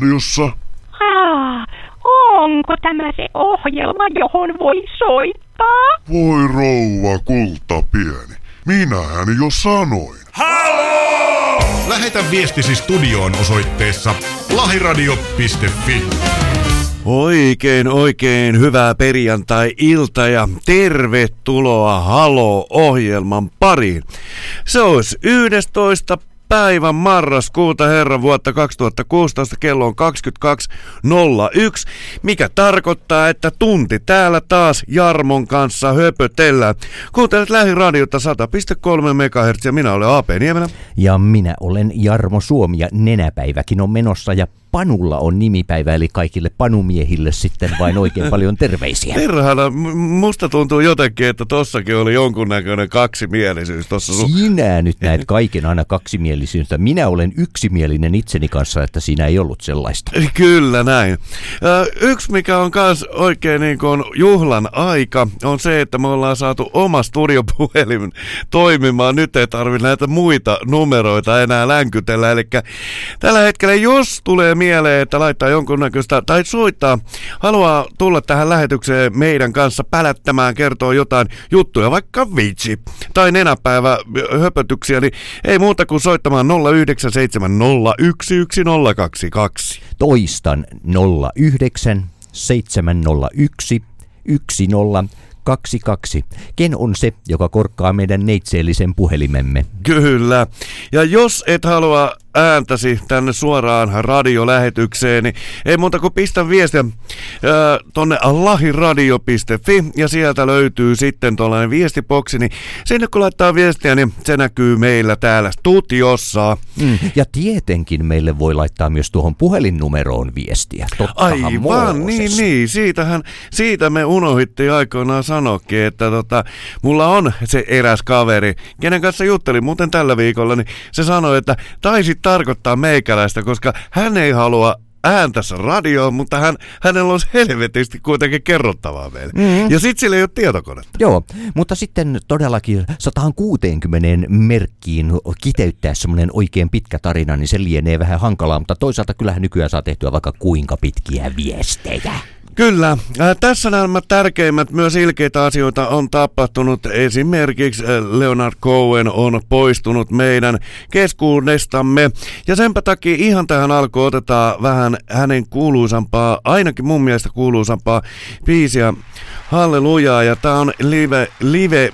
Lähiradiossa. Ah, onko tämä se ohjelma, johon voi soittaa? Voi rouva kulta pieni. Minähän jo sanoin. Halo! Lähetä viestisi studioon osoitteessa lahiradio.fi. Oikein, oikein hyvää perjantai-ilta ja tervetuloa Halo-ohjelman pariin. Se olisi 11 päivän marraskuuta herran vuotta 2016 kello on 22.01, mikä tarkoittaa, että tunti täällä taas Jarmon kanssa höpötellään. Kuuntelet lähiradiota 100.3 MHz ja minä olen AP Niemelä. Ja minä olen Jarmo Suomi ja nenäpäiväkin on menossa ja Panulla on nimipäivä, eli kaikille panumiehille sitten vain oikein paljon terveisiä. Perhana, musta tuntuu jotenkin, että tossakin oli jonkunnäköinen kaksimielisyys. Tossa sun... Sinä nyt näet kaiken aina kaksimielisyyttä. Minä olen yksimielinen itseni kanssa, että siinä ei ollut sellaista. Kyllä näin. Yksi, mikä on myös oikein niin kuin juhlan aika, on se, että me ollaan saatu oma studiopuhelin toimimaan. Nyt ei tarvitse näitä muita numeroita enää länkytellä. Eli tällä hetkellä, jos tulee mieleen, että laittaa jonkunnäköistä, tai soittaa, haluaa tulla tähän lähetykseen meidän kanssa pälättämään, kertoo jotain juttuja, vaikka vitsi, tai nenäpäivä höpötyksiä, niin ei muuta kuin soittamaan 0970111022. Toistan 09 701 10 22. Ken on se, joka korkkaa meidän neitseellisen puhelimemme? Kyllä. Ja jos et halua ääntäsi tänne suoraan radiolähetykseen, niin ei muuta kuin pistä viestiä ää, tonne lahiradio.fi ja sieltä löytyy sitten tuollainen viestiboksi, niin sinne kun laittaa viestiä, niin se näkyy meillä täällä studiossa. Mm. Ja tietenkin meille voi laittaa myös tuohon puhelinnumeroon viestiä. Tottahan Aivan, niin, niin. Siitähän, siitä me unohittiin aikoinaan sanokin, että tota, mulla on se eräs kaveri, kenen kanssa juttelin muuten tällä viikolla, niin se sanoi, että taisit tarkoittaa meikäläistä, koska hän ei halua ääntässä radioon, mutta hän, hänellä on helvetisti kuitenkin kerrottavaa meille. Mm-hmm. Ja sitten sillä ei ole tietokonetta. Joo, mutta sitten todellakin 160 merkkiin kiteyttää semmoinen oikein pitkä tarina, niin se lienee vähän hankalaa, mutta toisaalta kyllähän nykyään saa tehtyä vaikka kuinka pitkiä viestejä. Kyllä. Äh, tässä nämä tärkeimmät myös ilkeitä asioita on tapahtunut. Esimerkiksi äh, Leonard Cohen on poistunut meidän keskuudestamme. Ja senpä takia ihan tähän alkuun otetaan vähän hänen kuuluisampaa, ainakin mun mielestä kuuluisampaa biisiä Hallelujaa. Ja tää on live, live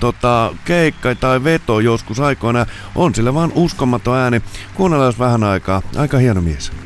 tota, keikka tai veto joskus aikoina. On sillä vaan uskomaton ääni. Kuunnellaan vähän aikaa. Aika hieno mies.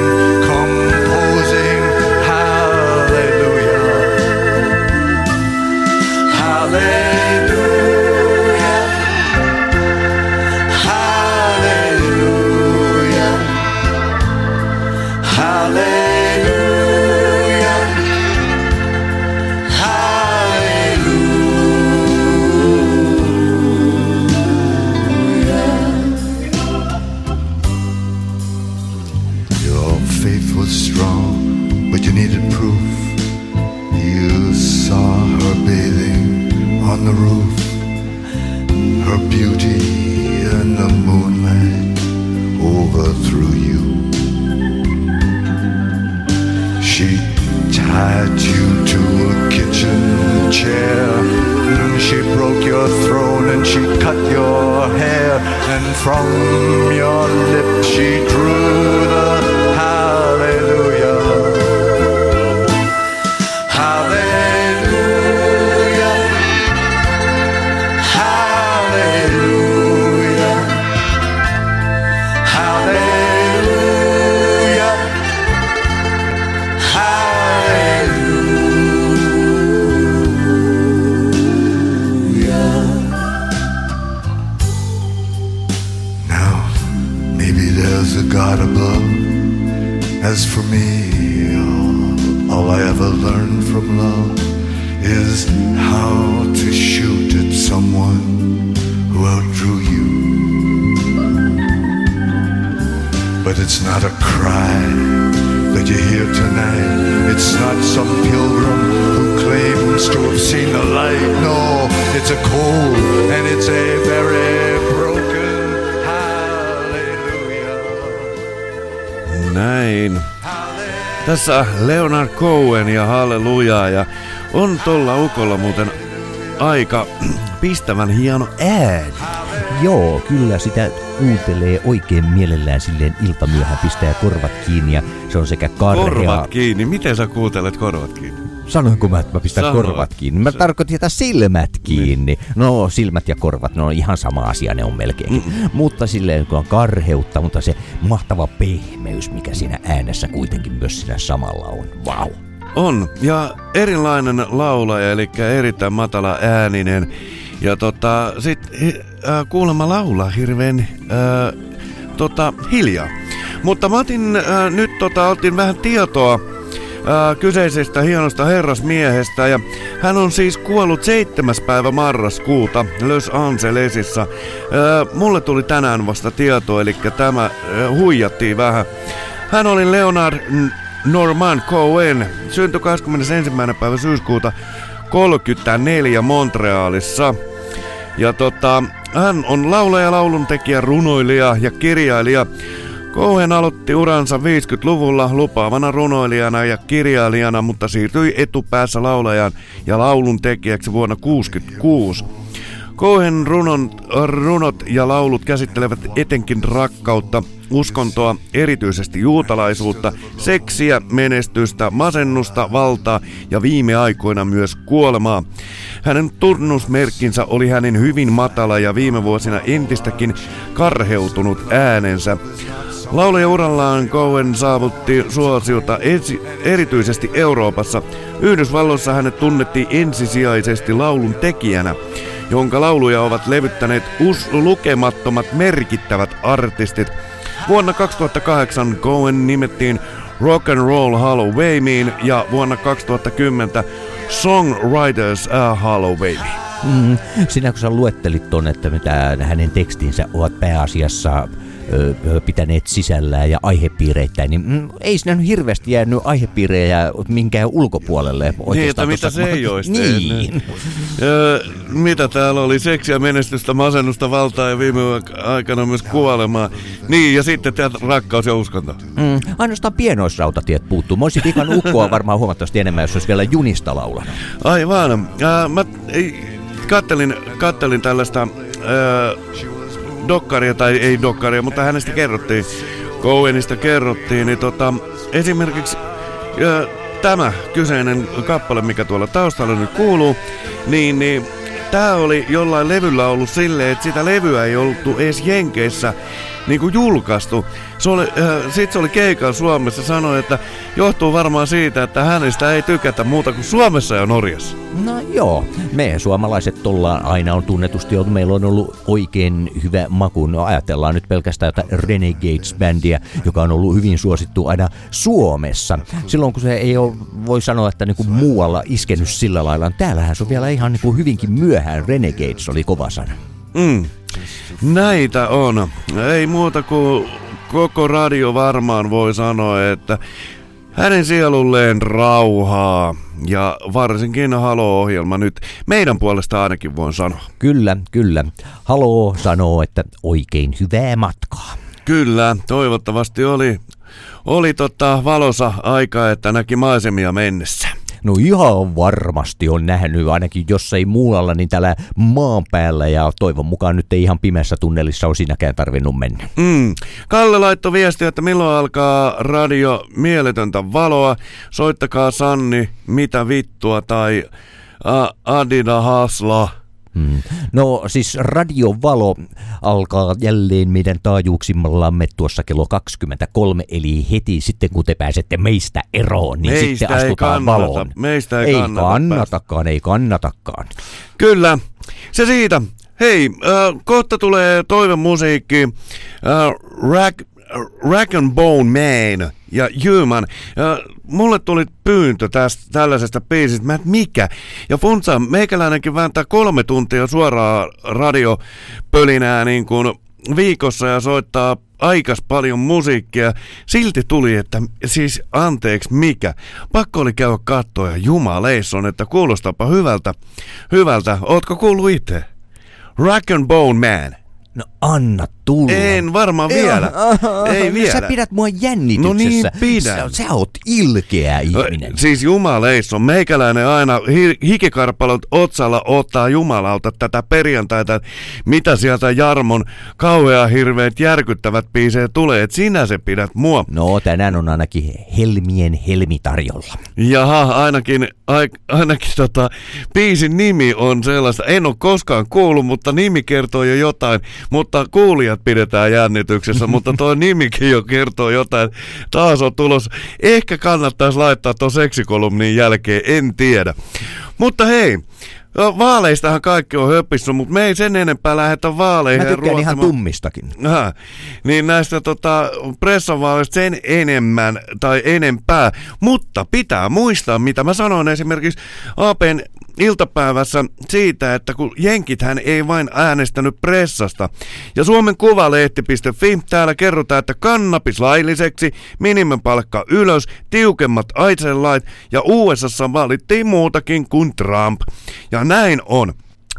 it's a cold and it's a very broken hallelujah. Näin. Tässä Leonard Cohen ja Hallelujah ja on tolla ukolla muuten aika pistävän hieno ääni. Joo, kyllä sitä kuuntelee oikein mielellään silleen iltamyöhään, pistää korvat kiinni ja se on sekä karhea... Korvat kiinni. Miten sä kuuntelet korvat kiinni? Sanoinko mä, että mä pistän Sanoit. korvat kiinni? Mä tarkoitin, että silmät kiinni. No, silmät ja korvat, ne on ihan sama asia, ne on melkein. Mm. Mutta silleen, kun on karheutta, mutta se mahtava pehmeys, mikä siinä äänessä kuitenkin myös siinä samalla on. Vau. Wow. On. Ja erilainen laulaja, eli erittäin matala ääninen. Ja tota, sit äh, kuulemma laulaa hirveän äh, tota, hiljaa. Mutta mä otin, äh, nyt tota, otin vähän tietoa äh, kyseisestä hienosta herrasmiehestä ja hän on siis kuollut 7. päivä marraskuuta Los Angelesissa. Äh, mulle tuli tänään vasta tietoa, eli tämä äh, huijattiin vähän. Hän oli Leonard Norman Cohen, syntyi 21. päivä syyskuuta 34 Montrealissa. Ja tota, hän on laulaja, lauluntekijä, runoilija ja kirjailija. Cohen aloitti uransa 50-luvulla lupaavana runoilijana ja kirjailijana, mutta siirtyi etupäässä laulajan ja laulun tekijäksi vuonna 1966. Cohen runon, runot ja laulut käsittelevät etenkin rakkautta, uskontoa, erityisesti juutalaisuutta, seksiä, menestystä, masennusta, valtaa ja viime aikoina myös kuolemaa. Hänen tunnusmerkkinsä oli hänen hyvin matala ja viime vuosina entistäkin karheutunut äänensä. Laulajaurallaan Cohen saavutti suosiota ensi, erityisesti Euroopassa. Yhdysvalloissa hänet tunnettiin ensisijaisesti laulun tekijänä, jonka lauluja ovat levyttäneet us- lukemattomat merkittävät artistit. Vuonna 2008 Cohen nimettiin Rock and Roll Hall of Fameen ja vuonna 2010 Songwriters Hall of Fame. Mm, sinä kun sä luettelit tuonne, että mitä hänen tekstinsä ovat pääasiassa ö, pitäneet sisällään ja aihepiireittäin, niin mm, ei siinä nyt hirveästi jäänyt aihepiirejä minkään ulkopuolelle. Niin, että mitä se ei olisi Niin. Öö, mitä täällä oli? Seksiä, menestystä, masennusta, valtaa ja viime aikana myös kuolemaa. Niin, ja sitten täältä rakkaus ja uskonto. Mm, ainoastaan pienoisrautatiet puuttuu. Mä olisin vikan ukkoa varmaan huomattavasti enemmän, jos olisi vielä junista laulanut. Aivan. Ää, mä ei, kattelin, kattelin tällaista ää, dokkaria, tai ei dokkaria, mutta hänestä kerrottiin, Cohenista kerrottiin, niin tota, esimerkiksi ää, tämä kyseinen kappale, mikä tuolla taustalla nyt kuuluu, niin, niin tää oli jollain levyllä ollut silleen, että sitä levyä ei oltu edes Jenkeissä niin kuin julkaistu. Se oli, äh, sit se oli keikalla Suomessa sanoi, että johtuu varmaan siitä, että hänestä ei tykätä muuta kuin Suomessa ja Norjassa. No joo, me suomalaiset ollaan aina on tunnetusti ollut, meillä on ollut oikein hyvä maku. No ajatellaan nyt pelkästään jotain Renegades-bändiä, joka on ollut hyvin suosittu aina Suomessa. Silloin kun se ei ole, voi sanoa, että niinku muualla iskenyt sillä lailla, niin täällähän se on vielä ihan niinku hyvinkin myöhään. Renegades oli kova sana. Mm. Näitä on. Ei muuta kuin koko radio varmaan voi sanoa, että hänen sielulleen rauhaa. Ja varsinkin Halo-ohjelma nyt meidän puolesta ainakin voin sanoa. Kyllä, kyllä. Haloo sanoo, että oikein hyvää matkaa. Kyllä, toivottavasti oli, oli tota valosa aika, että näki maisemia mennessä. No ihan varmasti on nähnyt, ainakin jos ei muualla, niin täällä maan päällä ja toivon mukaan nyt ei ihan pimeässä tunnelissa ole sinäkään tarvinnut mennä. Mm. Kalle laittoi viestiä, että milloin alkaa radio Mieletöntä valoa. Soittakaa Sanni, mitä vittua, tai A- Adida Hasla. Hmm. No siis radiovalo alkaa jälleen meidän taajuuksimallamme tuossa kello 23, eli heti sitten kun te pääsette meistä eroon, niin Meistä sitten astutaan kannata, valoon. meistä ei ei kannata kannatakaan, ei kannatakaan. Kyllä, se siitä. Hei, äh, kohta tulee toivemusiikki. Äh, Rag, Rack and Bone Man ja Human. Ja mulle tuli pyyntö tästä tällaisesta biisistä, mä et mikä. Ja Funsa, meikäläinenkin vääntää kolme tuntia suoraa radiopölinää niin kuin viikossa ja soittaa aikas paljon musiikkia. Silti tuli, että siis anteeksi mikä. Pakko oli käydä kattoa ja jumaleisson, että kuulostapa hyvältä. Hyvältä. Ootko kuullut itse? Rack and Bone Man. No anna tulla. En varmaan vielä. Ei vielä. Sä pidät mua jännityksessä. No niin, pidän. Sä, sä oot ilkeä ihminen. Siis jumaleissa on meikäläinen aina hi- hikikarpalot otsalla ottaa jumalauta tätä perjantaita, mitä sieltä Jarmon kauhea hirveet järkyttävät biisejä tulee, että sinä se pidät mua. No tänään on ainakin Helmien helmi tarjolla. Jaha, ainakin, ai, ainakin tota, biisin nimi on sellaista, en ole koskaan kuullut, mutta nimi kertoo jo jotain, mutta kuulijat pidetään jännityksessä, mutta tuo nimikin jo kertoo jotain. Taas on tulos. Ehkä kannattaisi laittaa tuon seksikolumnin jälkeen, en tiedä. Mutta hei, Vaaleistahan kaikki on höpissä, mutta me ei sen enempää lähetä vaaleihin. Mä tykkään ihan tummistakin. Aha, niin näistä tota, pressavaaleista sen enemmän tai enempää. Mutta pitää muistaa, mitä mä sanoin esimerkiksi APn iltapäivässä siitä, että kun jenkithän ei vain äänestänyt pressasta. Ja Suomen Kuvalehti.fi täällä kerrotaan, että kannabis lailliseksi, minimipalkka ylös, tiukemmat aiselait ja USA valittiin muutakin kuin Trump. Ja näin on.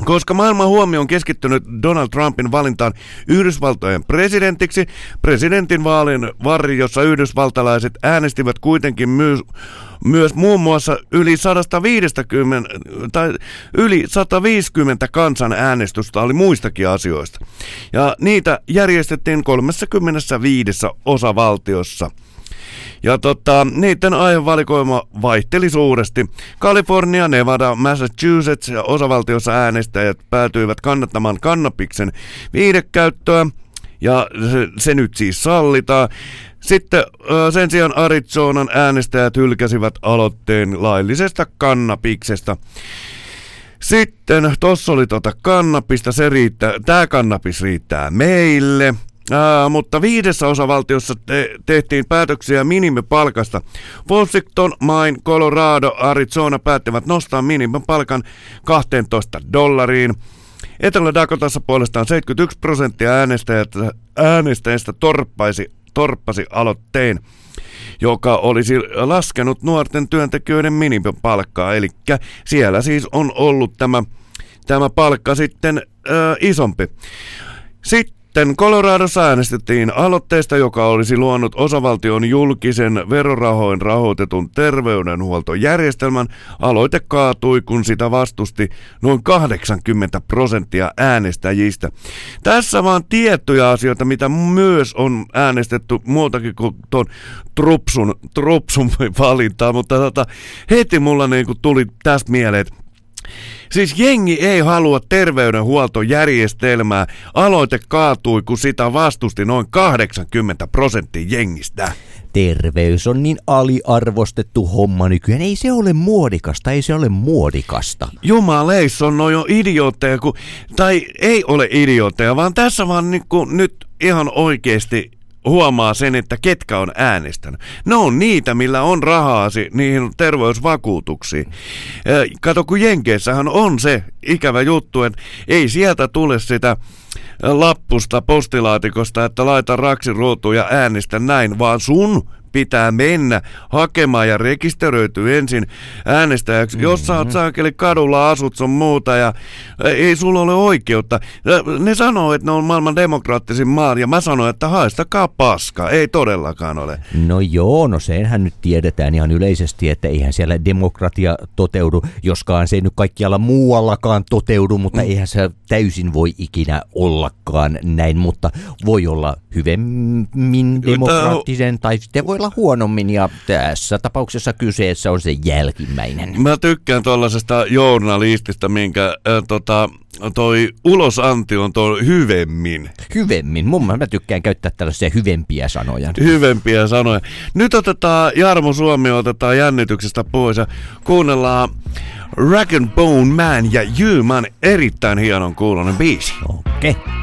Koska maailman huomio on keskittynyt Donald Trumpin valintaan Yhdysvaltojen presidentiksi, presidentin vaalin varjossa yhdysvaltalaiset äänestivät kuitenkin myös, myös muun muassa yli 150, tai yli 150 kansanäänestystä oli muistakin asioista. Ja niitä järjestettiin 35 osavaltiossa. Ja tota, niiden aihevalikoima vaihteli suuresti. Kalifornia, Nevada, Massachusetts ja osavaltiossa äänestäjät päätyivät kannattamaan kannapiksen viidekäyttöä. Ja se, se nyt siis sallitaan. Sitten sen sijaan Arizonan äänestäjät hylkäsivät aloitteen laillisesta kannapiksesta. Sitten tossa oli tota kannapista, se riittää, tää kannapis riittää meille. Ää, mutta viidessä osavaltiossa te- tehtiin päätöksiä minimipalkasta. Washington, Maine, Colorado, Arizona päättivät nostaa minimipalkan 12 dollariin. Etelä-Dakotassa puolestaan 71 prosenttia äänestäjistä torppaisi, torppasi aloitteen, joka olisi laskenut nuorten työntekijöiden minimipalkkaa. Eli siellä siis on ollut tämä, tämä palkka sitten ää, isompi. Sitten sitten Coloradossa äänestettiin aloitteesta, joka olisi luonut osavaltion julkisen verorahoin rahoitetun terveydenhuoltojärjestelmän. Aloite kaatui, kun sitä vastusti noin 80 prosenttia äänestäjistä. Tässä vaan tiettyjä asioita, mitä myös on äänestetty muutakin kuin tuon Trupsun, Trupsun valintaa, mutta tota, heti mulla niin tuli tästä mieleen, että Siis jengi ei halua terveydenhuoltojärjestelmää. Aloite kaatui, kun sitä vastusti noin 80 prosenttia jengistä. Terveys on niin aliarvostettu homma nykyään. Ei se ole muodikasta, ei se ole muodikasta. Jumaleissa on no jo idiootteja, kun, tai ei ole idiootteja, vaan tässä vaan niin kuin, nyt ihan oikeasti huomaa sen, että ketkä on äänestänyt. Ne on niitä, millä on rahaasi niihin terveysvakuutuksiin. Kato, kun Jenkeissähän on se ikävä juttu, että ei sieltä tule sitä lappusta postilaatikosta, että laita raksiruutuun ja äänestä näin, vaan sun pitää mennä hakemaan ja rekisteröityä ensin äänestäjäksi. Mm-hmm. Jos sä oot saakeli kadulla, asut sun muuta ja ei sulla ole oikeutta. Ne sanoo, että ne on maailman demokraattisin maa ja mä sanoin, että haistakaa paska. Ei todellakaan ole. No joo, no senhän nyt tiedetään ihan yleisesti, että eihän siellä demokratia toteudu, joskaan se ei nyt kaikkialla muuallakaan toteudu, mutta mm. eihän se täysin voi ikinä ollakaan näin, mutta voi olla hyvemmin demokraattisen tai sitten voi olla huonommin ja tässä tapauksessa kyseessä on se jälkimmäinen. Mä tykkään tuollaisesta journalistista, minkä äh, tota, toi ulosanti on tuo hyvemmin. Hyvemmin. Mun mä tykkään käyttää tällaisia hyvempiä sanoja. Hyvempiä sanoja. Nyt otetaan Jarmo Suomi otetaan jännityksestä pois ja kuunnellaan Rack and Bone Man ja Jyman erittäin hienon kuulonen biisi. Okei. Okay.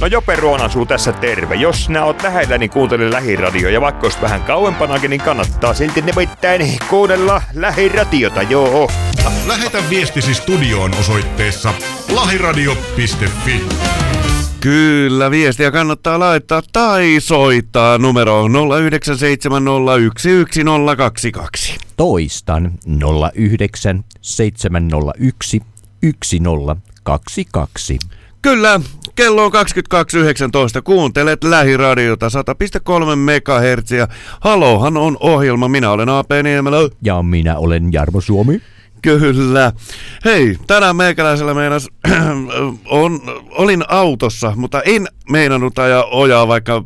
No Jope Ruonansuu tässä terve. Jos nää oot lähellä, niin kuuntele lähiradio. Ja vaikka oot vähän kauempanakin, niin kannattaa silti nimittäin kuunnella lähiradiota, joo. Lähetä viestisi studioon osoitteessa lahiradio.fi. Kyllä, viestiä kannattaa laittaa tai soittaa numeroon 0970111022. Toistan 09 701 1022. Kyllä, kello on 22.19. Kuuntelet lähiradiota 100,3 MHz. Halohan on ohjelma. Minä olen AP Niemelä. Ja minä olen Jarmo Suomi. Kyllä. Hei, tänään meikäläisellä meinas, on, olin autossa, mutta en meinannut ajaa ojaa, vaikka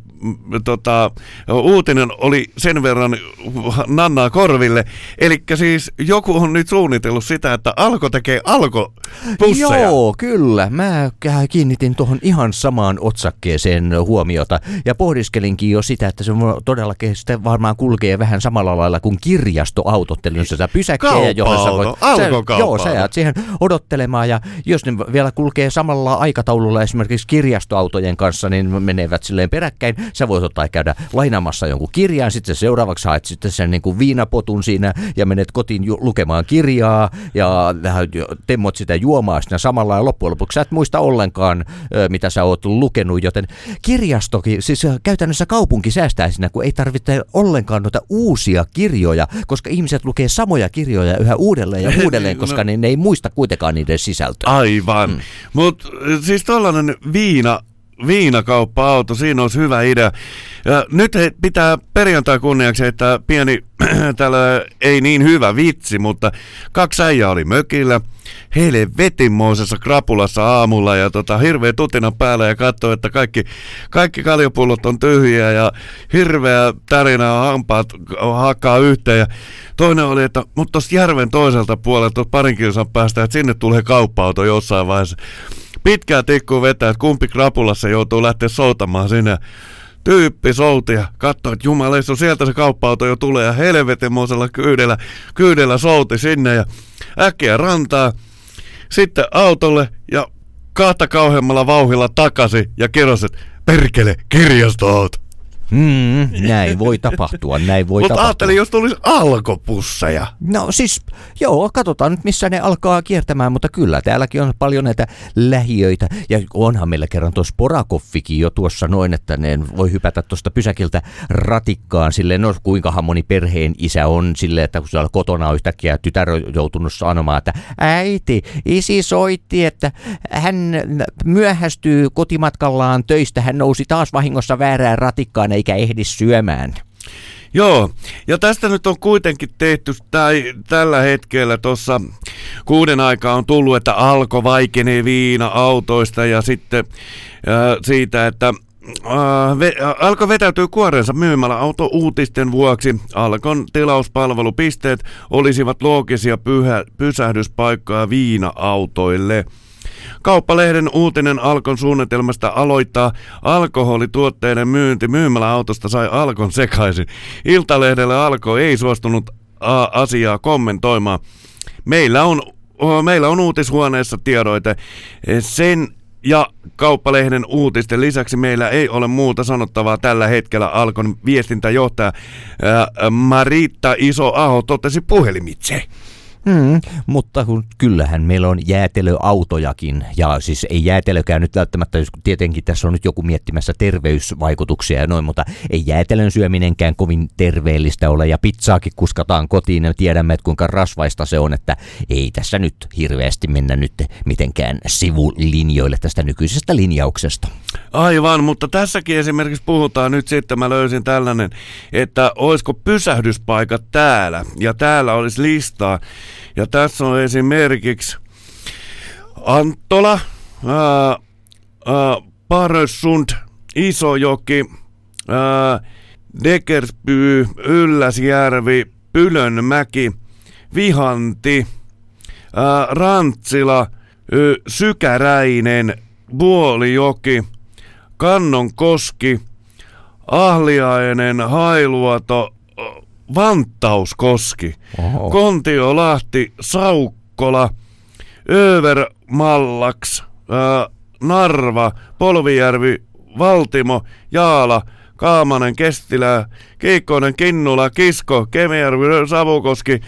tota, uutinen oli sen verran nannaa korville. Eli siis joku on nyt suunnitellut sitä, että Alko tekee Alko pusseja. Joo, kyllä. Mä kiinnitin tuohon ihan samaan otsakkeeseen huomiota ja pohdiskelinkin jo sitä, että se todellakin sitten varmaan kulkee vähän samalla lailla kuin kirjastoautot, eli sitä pysäkkejä, johon sä voit... Alko sä, joo, sä jäät siihen odottelemaan ja jos ne vielä kulkee samalla aikataululla esimerkiksi kirjastoautojen kanssa, niin menevät silleen peräkkäin. Sä voit ottaa käydä lainaamassa jonkun kirjan, sitten seuraavaksi haet sitten sen niin kuin viinapotun siinä ja menet kotiin ju- lukemaan kirjaa ja temmot sitä juomaa siinä samalla ja loppujen lopuksi sä et muista ollenkaan, mitä sä oot lukenut, joten kirjastokin, siis käytännössä kaupunki säästää siinä, kun ei tarvitse ollenkaan noita uusia kirjoja, koska ihmiset lukee samoja kirjoja yhä uudelleen ja uudelleen, koska No. ne, ne ei muista kuitenkaan niiden sisältöä. Aivan. Mm. Mutta siis tollanen viina viinakauppa-auto, siinä olisi hyvä idea. Ja nyt he pitää perjantai kunniaksi, että pieni, tällä ei niin hyvä vitsi, mutta kaksi äijää oli mökillä. Heille vetinmoisessa krapulassa aamulla ja tota, hirveä tutina päällä ja katsoi, että kaikki, kaikki kaljopullot on tyhjiä ja hirveä tärinä hampaat hakkaa yhteen. Ja toinen oli, että mutta tuosta järven toiselta puolelta, tuosta parin kilsan päästä, että sinne tulee kauppa-auto jossain vaiheessa. Pitkää tikkuu vetää, että kumpi krapulassa joutuu lähteä soutamaan sinne. Tyyppi souti ja katsoi, että jumaleissa sieltä se kauppa-auto jo tulee ja helvetinmoisella kyydellä, kyydellä souti sinne ja äkkiä rantaa. Sitten autolle ja kahta kauheammalla vauhilla takaisin ja kerrosi, että perkele, kirjastoauto. Mm, näin voi tapahtua, näin voi Mutta tapahtua. ajattelin, jos tulisi alkopusseja. No siis, joo, katsotaan nyt missä ne alkaa kiertämään, mutta kyllä, täälläkin on paljon näitä lähiöitä. Ja onhan meillä kerran tuossa Porakoffikin jo tuossa noin, että ne voi hypätä tuosta pysäkiltä ratikkaan silleen, no kuinkahan moni perheen isä on silleen, että kun siellä kotona on yhtäkkiä tytär on joutunut sanomaan, että äiti, isi soitti, että hän myöhästyy kotimatkallaan töistä, hän nousi taas vahingossa väärään ratikkaan eikä ehdi syömään. Joo, ja tästä nyt on kuitenkin tehty, tai tällä hetkellä tuossa kuuden aikaa on tullut, että alko vaikenee viina autoista ja sitten äh, siitä, että Alko vetäytyy kuorensa myymällä auto uutisten vuoksi. Alkon tilauspalvelupisteet olisivat loogisia pysähdyspaikkoja viina-autoille. Kauppalehden uutinen Alkon suunnitelmasta aloittaa alkoholituotteiden myynti myymällä autosta sai Alkon sekaisin. Iltalehdelle Alko ei suostunut asiaa kommentoimaan. Meillä on, meillä on uutishuoneessa tiedoite. Sen ja Kauppalehden uutisten lisäksi meillä ei ole muuta sanottavaa tällä hetkellä, Alkon viestintäjohtaja ää, Marita Iso-Aho totesi puhelimitse. Hmm, mutta kun kyllähän meillä on jäätelöautojakin, ja siis ei jäätelökään nyt välttämättä, tietenkin tässä on nyt joku miettimässä terveysvaikutuksia ja noin, mutta ei jäätelön syöminenkään kovin terveellistä ole, ja pizzaakin kuskataan kotiin, ja tiedämme, että kuinka rasvaista se on, että ei tässä nyt hirveästi mennä nyt mitenkään sivulinjoille tästä nykyisestä linjauksesta. Aivan, mutta tässäkin esimerkiksi puhutaan nyt sitten, mä löysin tällainen, että olisiko pysähdyspaikat täällä, ja täällä olisi listaa, ja tässä on esimerkiksi Anttola, ää, ää, Parössund, Isojoki, ää, Ylläsjärvi, Pylönmäki, Vihanti, ää, Rantsila, ö, Sykäräinen, Vuolijoki, Kannonkoski, Ahliainen, Hailuoto, ö, Vantauskoski, Oho. Kontiolahti, Saukkola, Övermallaks, ää, Narva, Polvijärvi, Valtimo, Jaala, Kaamanen, Kestilä, Kiikkonen, Kinnula, Kisko, Kemijärvi, Savukoski.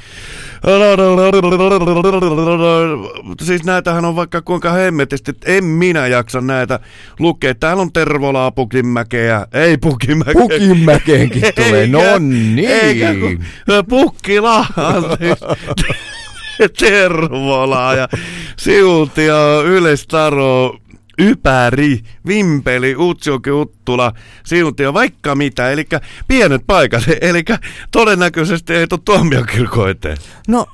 Siis näitähän on vaikka kuinka hemmetisti, en minä jaksa näitä lukea. Täällä on Tervolaa, Pukinmäkeä, ei Pukinmäkeä. Pukinmäkeenkin tulee, no Eikä niin. kun- Pukkila, anteeksi. Tervolaa ja Siultia, Ylestaro, Ypäri, Vimpeli, Utsjoki, Uttula, Siuntio, vaikka mitä. Eli pienet paikat, eli todennäköisesti ei tule tuomiokirkon eteen. No,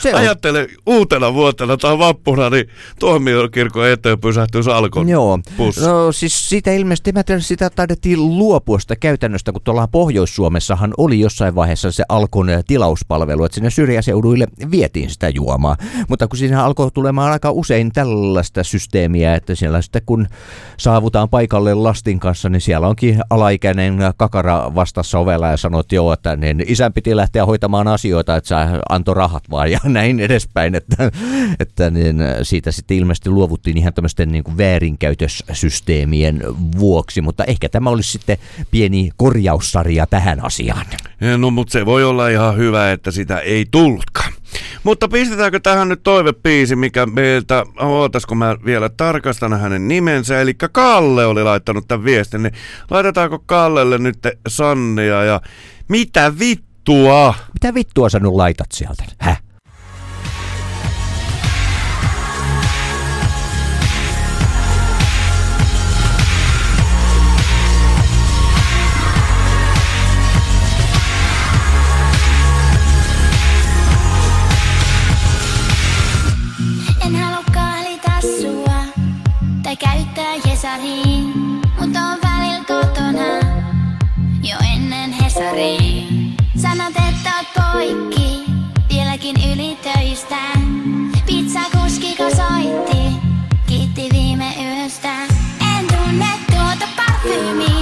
Se on- ajattele uutena vuotena tai vappuna, niin tuomiokirkon eteen pysähtyisi alkon Joo, pussi. no siis siitä ilmeisesti, mä tiedän, sitä taidettiin luopua sitä käytännöstä, kun tuolla Pohjois-Suomessahan oli jossain vaiheessa se Alkon tilauspalvelu, että sinne syrjäseuduille vietiin sitä juomaa. Mutta kun siinä alkoi tulemaan aika usein tällaista systeemiä, että siellä sitten kun saavutaan paikalle lastin kanssa, niin siellä onkin alaikäinen kakara vastassa ovella ja sanoo, että joo, että niin isän piti lähteä hoitamaan asioita, että sä antoi rahat vaan ja näin edespäin, että, että niin siitä sitten ilmeisesti luovuttiin ihan tämmöisten niin väärinkäytössysteemien vuoksi, mutta ehkä tämä olisi sitten pieni korjaussarja tähän asiaan. No, mutta se voi olla ihan hyvä, että sitä ei tullutkaan. Mutta pistetäänkö tähän nyt toivepiisi, mikä meiltä, ootasko mä vielä tarkastan hänen nimensä, eli Kalle oli laittanut tämän viestin, niin laitetaanko Kallelle nyt Sannia ja mitä vittua? Mitä vittua sä nyt laitat sieltä? Häh? poikki, vieläkin yli töistä. Pizza kuskiko soitti, kiitti viime yöstä. En tunne tuota parfyymiä.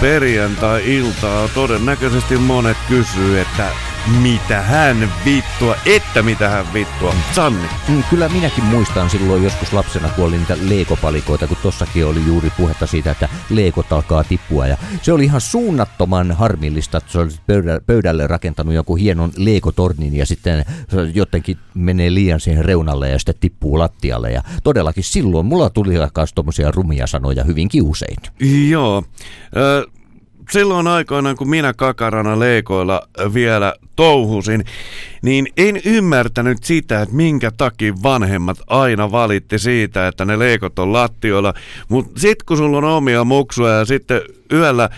Perjantai-iltaa. Todennäköisesti monet kysyy, että mitä hän vittua, että mitä hän vittua. Sanni. Mm, Kyllä minäkin muistan silloin joskus lapsena, kun oli niitä leekopalikoita, kun tossakin oli juuri puhetta siitä, että leekot alkaa tippua. Ja se oli ihan suunnattoman harmillista, että se oli pöydä- pöydälle rakentanut jonkun hienon leekotornin ja sitten jotenkin menee liian siihen reunalle ja sitten tippuu lattialle. Ja todellakin silloin mulla tuli myös tommosia rumia sanoja hyvinkin usein. Joo. Ö, silloin aikoinaan, kun minä kakarana leikoilla vielä touhusin, niin en ymmärtänyt sitä, että minkä takia vanhemmat aina valitti siitä, että ne leikot on lattioilla. Mutta sitten kun sulla on omia muksuja ja sitten yöllä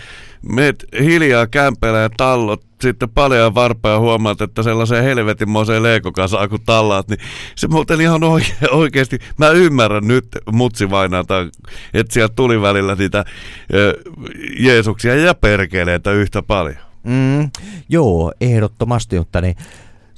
meet hiljaa kämpeillä ja tallot sitten paljon varpaa ja huomaat, että sellaiseen helvetinmoiseen leikokasaan kun tallaat, niin se muuten ihan oike- oikeasti, mä ymmärrän nyt mutsivainalta, että sieltä tuli välillä niitä ö, Jeesuksia ja perkeleitä yhtä paljon. Mm, joo, ehdottomasti, mutta ne,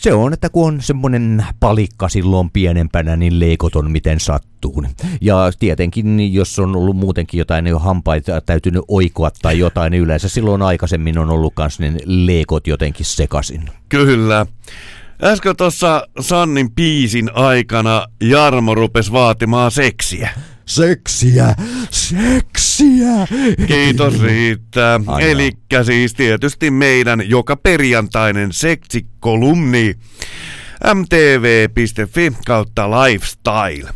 se on, että kun on semmoinen palikka silloin pienempänä, niin leikot on miten sattuu. Ja tietenkin, jos on ollut muutenkin jotain jo hampaita täytynyt oikoa tai jotain, niin yleensä silloin aikaisemmin on ollut kans ne leikot jotenkin sekasin. Kyllä. Äsken tuossa Sannin piisin aikana Jarmo rupesi vaatimaan seksiä. Seksiä! Seksiä! Kiitos riittää. Aina. Eli siis tietysti meidän joka perjantainen seksikolumni mtv.fi kautta lifestyle.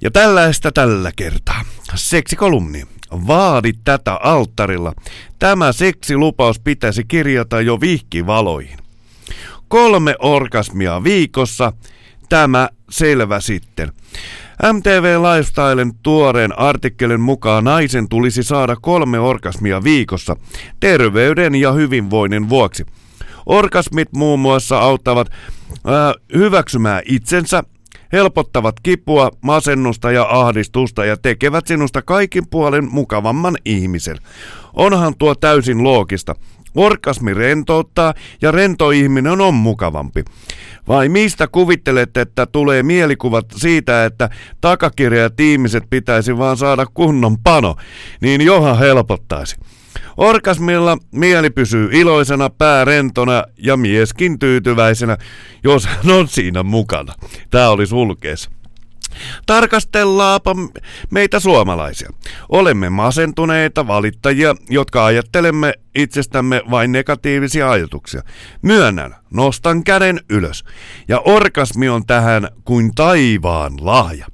Ja tällaista tällä kertaa. Seksikolumni. Vaadi tätä alttarilla. Tämä seksilupaus pitäisi kirjata jo vihkivaloihin. Kolme orgasmia viikossa. Tämä selvä sitten. MTV Lifestylen tuoreen artikkelin mukaan naisen tulisi saada kolme orgasmia viikossa terveyden ja hyvinvoinnin vuoksi. Orgasmit muun muassa auttavat ää, hyväksymään itsensä, helpottavat kipua, masennusta ja ahdistusta ja tekevät sinusta kaikin puolin mukavamman ihmisen. Onhan tuo täysin loogista. Orgasmi rentouttaa ja rento ihminen on mukavampi. Vai mistä kuvittelette, että tulee mielikuvat siitä, että takakirjat ihmiset pitäisi vaan saada kunnon pano, niin johan helpottaisi. Orgasmilla mieli pysyy iloisena, pää rentona ja mieskin tyytyväisenä, jos hän on siinä mukana. Tää oli sulkeessa. Tarkastellaanpa meitä suomalaisia. Olemme masentuneita valittajia, jotka ajattelemme itsestämme vain negatiivisia ajatuksia. Myönnän, nostan käden ylös. Ja orgasmi on tähän kuin taivaan lahja.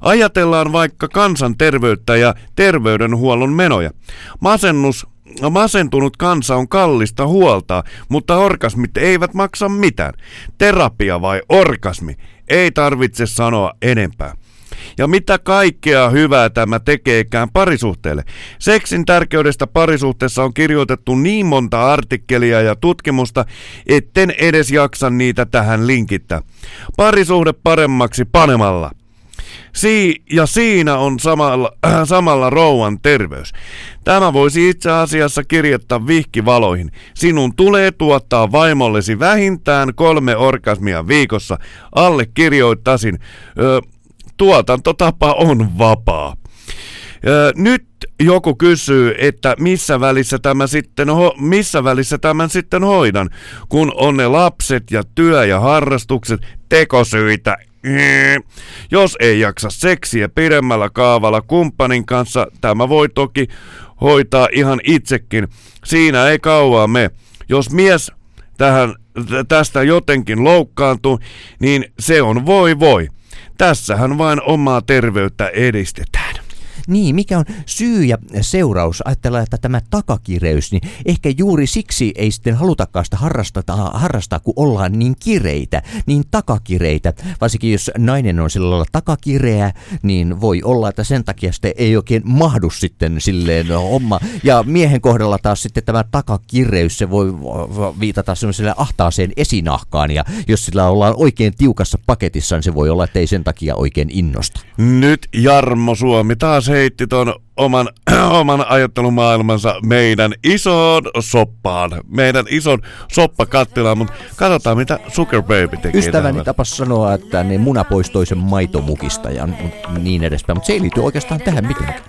Ajatellaan vaikka kansanterveyttä ja terveydenhuollon menoja. Masennus Masentunut kansa on kallista huolta, mutta orgasmit eivät maksa mitään. Terapia vai orgasmi? Ei tarvitse sanoa enempää. Ja mitä kaikkea hyvää tämä tekeekään parisuhteelle. Seksin tärkeydestä parisuhteessa on kirjoitettu niin monta artikkelia ja tutkimusta, etten edes jaksa niitä tähän linkittää. Parisuhde paremmaksi panemalla. Si- ja siinä on samalla, äh, samalla rouvan terveys. Tämä voisi itse asiassa kirjoittaa vihkivaloihin. Sinun tulee tuottaa vaimollesi vähintään kolme orgasmia viikossa. Allekirjoittaisin. Ö, tuotantotapa on vapaa. Nyt joku kysyy, että missä välissä, tämä sitten ho- missä välissä tämän sitten hoidan, kun on ne lapset ja työ ja harrastukset, tekosyitä. Jos ei jaksa seksiä pidemmällä kaavalla kumppanin kanssa, tämä voi toki hoitaa ihan itsekin. Siinä ei kauaa me. Jos mies tähän, tästä jotenkin loukkaantuu, niin se on voi voi. Tässähän vain omaa terveyttä edistetään. Niin, mikä on syy ja seuraus? Ajatellaan, että tämä takakireys, niin ehkä juuri siksi ei sitten halutakaan sitä harrastaa, harrastaa, kun ollaan niin kireitä, niin takakireitä. Varsinkin jos nainen on sillä lailla takakireä, niin voi olla, että sen takia sitten ei oikein mahdu sitten silleen homma. Ja miehen kohdalla taas sitten tämä takakireys, se voi viitata semmoiselle ahtaaseen esinahkaan, ja jos sillä ollaan oikein tiukassa paketissa, niin se voi olla, että ei sen takia oikein innosta. Nyt Jarmo Suomi taas heitti ton oman, oman ajattelumaailmansa meidän isoon soppaan, meidän ison soppakattilaan, mutta katsotaan mitä Sugar Baby tekee. Ystäväni täällä. tapas sanoa, että ne muna pois toisen maitomukista ja niin edespäin, mutta se ei liity oikeastaan tähän mitenkään.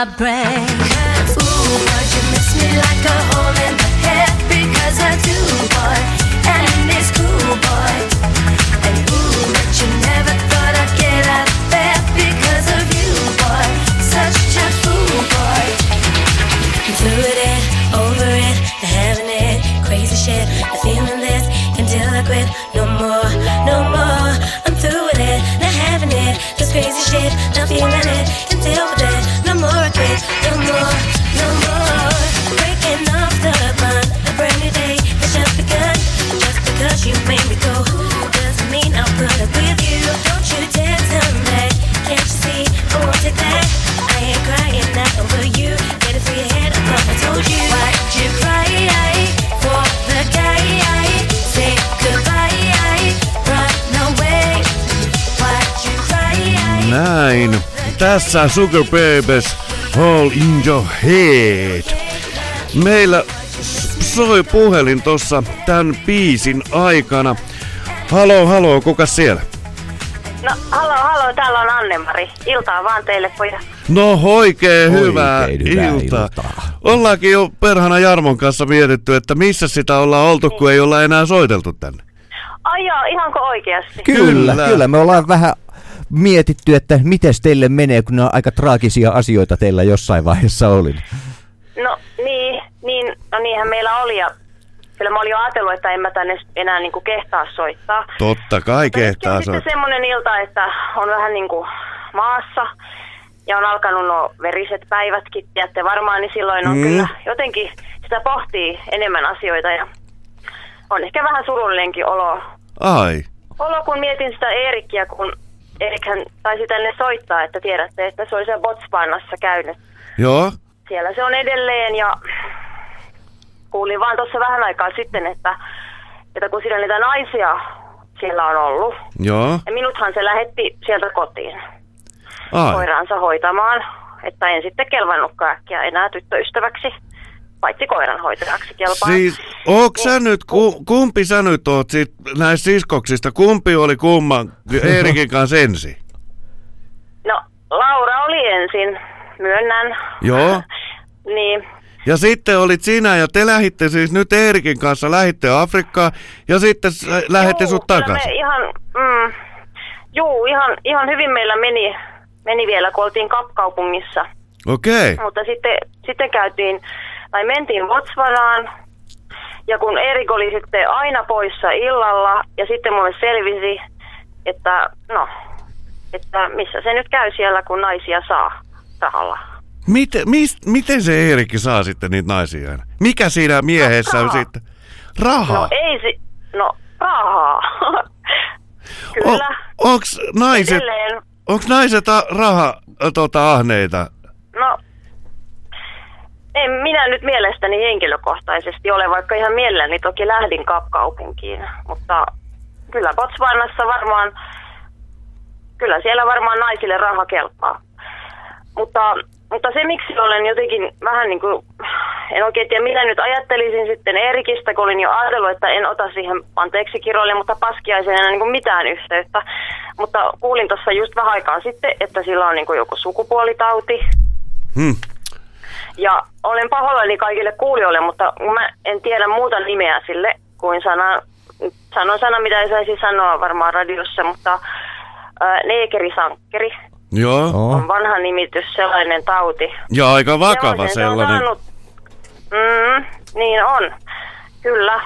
My brain. Ooh, but you miss me like a hole in the head because I do, boy, and it's cool, boy. And ooh, but you never thought I'd get out of bed because of you, boy. Such a fool, boy. I'm through with it, over it, having it, crazy shit. The feeling this until I quit. No more, no more. I'm through with it, not having it, this crazy shit. Not feeling it until Näin. Tässä Sugar Babies All in your head. Meillä soi puhelin tossa tämän biisin aikana. Halo, halo, kuka siellä? No, halo, halo, täällä on Anne-Mari. Iltaa vaan teille, pojat. No oikein hyvää, Oikein hyvää iltaa. iltaa. Ollaankin jo perhana Jarmon kanssa mietitty, että missä sitä ollaan oltu, kun ei olla enää soiteltu tänne. Ai joo, ihanko oikeasti? Kyllä, Kyllä. kyllä, me ollaan vähän mietitty, että miten teille menee, kun ne on aika traagisia asioita teillä jossain vaiheessa oli. No niin, niin, no niinhän meillä oli ja kyllä mä olin jo ajatellut, että en mä tänne enää niinku kehtaa soittaa. Totta kai Mutta kehtaa on sitten soittaa. semmoinen ilta, että on vähän niinku maassa ja on alkanut nuo veriset päivätkin, tiedätte varmaan, niin silloin on mm. kyllä jotenkin sitä pohtii enemmän asioita ja on ehkä vähän surullinenkin olo, Ai. olo kun mietin sitä Eerikkiä, kun Eerikhän taisi tänne soittaa, että tiedätte, että se oli siellä Botswanassa käynyt. Joo. Siellä se on edelleen ja kuulin vaan tuossa vähän aikaa sitten, että, että kun siellä niitä naisia siellä on ollut, Joo. ja minuthan se lähetti sieltä kotiin Ai. koiraansa hoitamaan, että en sitten kelvannutkaan äkkiä enää tyttöystäväksi, paitsi koiranhoitajaksi kelpaa. Siis, onks sä nyt, ku, kumpi sä nyt oot sit näistä siskoksista, kumpi oli kumman Eerikin kanssa ensin? No, Laura oli ensin, myönnän. Joo. Niin, Ja sitten olit sinä ja te lähitte siis nyt Eerikin kanssa, lähitte Afrikkaan ja sitten lähette Juu, sut takaisin. Ihan, mm, juu, ihan, ihan hyvin meillä meni, meni vielä, kun oltiin Kapkaupungissa. Okei. Okay. Mutta sitten, sitten käytiin, tai mentiin Botswanaan, ja kun Erik oli sitten aina poissa illalla, ja sitten mulle selvisi, että no, että missä se nyt käy siellä, kun naisia saa rahalla. Miten, mist, miten se Eerikki saa sitten niitä naisia? Mikä siinä miehessä on rahaa. sitten? Rahaa? No ei si... No, rahaa. Kyllä. O, onks naiset, Edelleen. onks naiset a, raha tota, ahneita? No, en minä nyt mielestäni henkilökohtaisesti ole, vaikka ihan mielelläni toki lähdin Kapkaupunkiin, mutta kyllä Botswanassa varmaan, kyllä siellä varmaan naisille raha kelpaa. Mutta, mutta se, miksi olen jotenkin vähän niin kuin, en oikein tiedä, mitä nyt ajattelisin sitten Erikistä, kun olin jo ajatellut, että en ota siihen anteeksi kirjoille, mutta paskiaisen enää niin kuin mitään yhteyttä. Mutta kuulin tuossa just vähän aikaa sitten, että sillä on niin kuin joku sukupuolitauti, Hmm. Ja olen pahoillani kaikille kuulijoille, mutta mä en tiedä muuta nimeä sille kuin sana, sanon sana, mitä ei saisi sanoa varmaan radiossa, mutta ää, neekerisankkeri Joo. On vanha nimitys, sellainen tauti. Ja aika vakava oikein se on sellainen. saanut- Mm, niin on, kyllä.